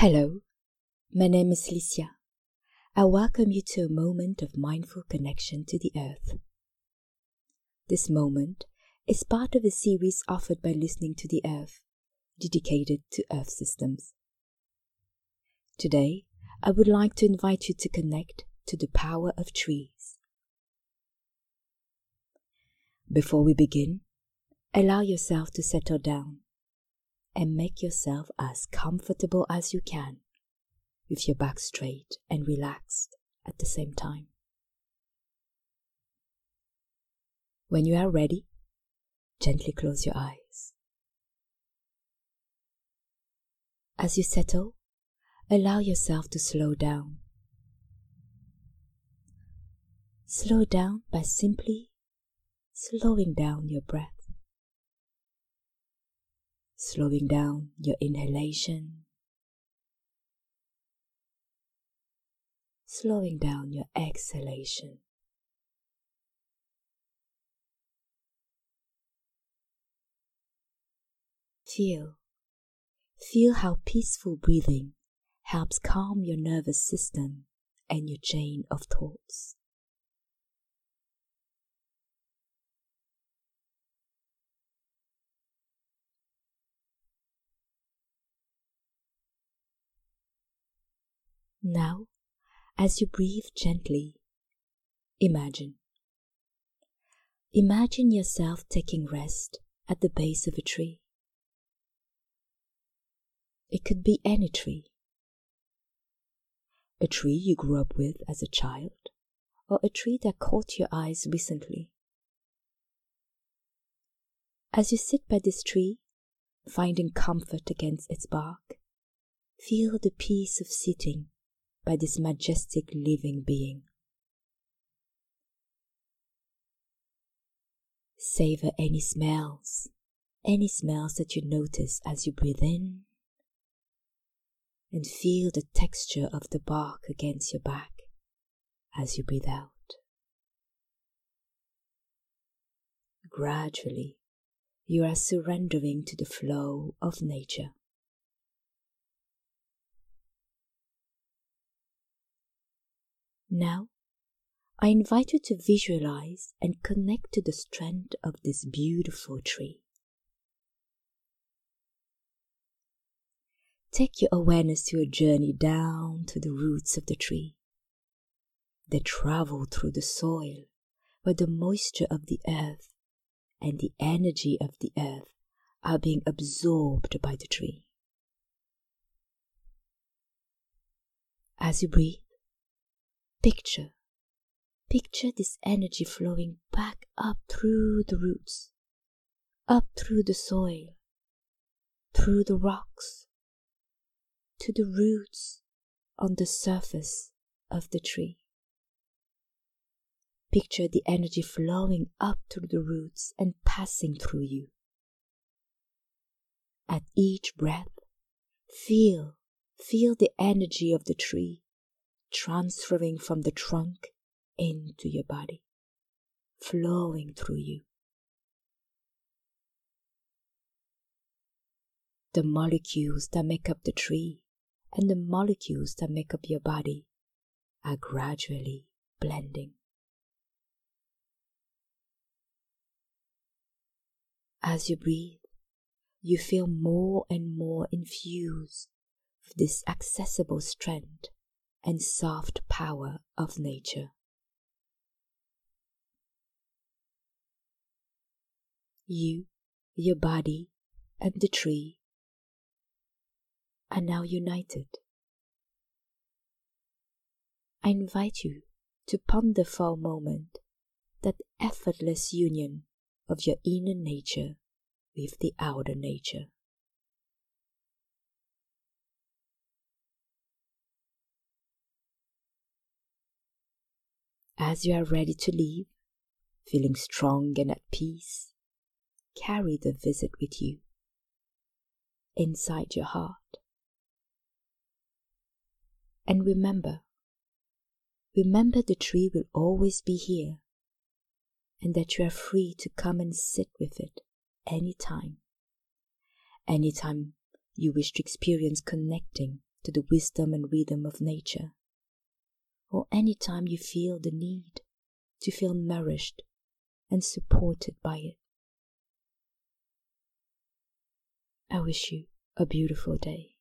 Hello, my name is Lissia. I welcome you to a moment of mindful connection to the earth. This moment is part of a series offered by Listening to the Earth, dedicated to Earth systems. Today, I would like to invite you to connect to the power of trees. Before we begin, allow yourself to settle down and make yourself as comfortable as you can with your back straight and relaxed at the same time. When you are ready, gently close your eyes. As you settle, allow yourself to slow down. Slow down by simply slowing down your breath slowing down your inhalation, slowing down your exhalation. Feel, feel how peaceful breathing helps calm your nervous system and your chain of thoughts. Now, as you breathe gently, imagine. Imagine yourself taking rest at the base of a tree. It could be any tree. A tree you grew up with as a child, or a tree that caught your eyes recently. As you sit by this tree, finding comfort against its bark, feel the peace of sitting by this majestic living being. Savor any smells, any smells that you notice as you breathe in, and feel the texture of the bark against your back as you breathe out. Gradually, you are surrendering to the flow of nature. Now, I invite you to visualize and connect to the strength of this beautiful tree. Take your awareness to a journey down to the roots of the tree. They travel through the soil where the moisture of the earth and the energy of the earth are being absorbed by the tree. As you breathe, Picture, picture this energy flowing back up through the roots, up through the soil, through the rocks, to the roots on the surface of the tree. Picture the energy flowing up through the roots and passing through you. At each breath, feel, feel the energy of the tree transferring from the trunk into your body, flowing through you. The molecules that make up the tree and the molecules that make up your body are gradually blending. As you breathe, you feel more and more infused with this accessible strength and soft power of nature. You, your body, and the tree are now united. I invite you to ponder for a moment that effortless union of your inner nature with the outer nature. As you are ready to leave, feeling strong and at peace, carry the visit with you inside your heart. And remember, remember the tree will always be here and that you are free to come and sit with it anytime. Anytime you wish to experience connecting to the wisdom and rhythm of nature, or any time you feel the need to feel nourished and supported by it. I wish you a beautiful day.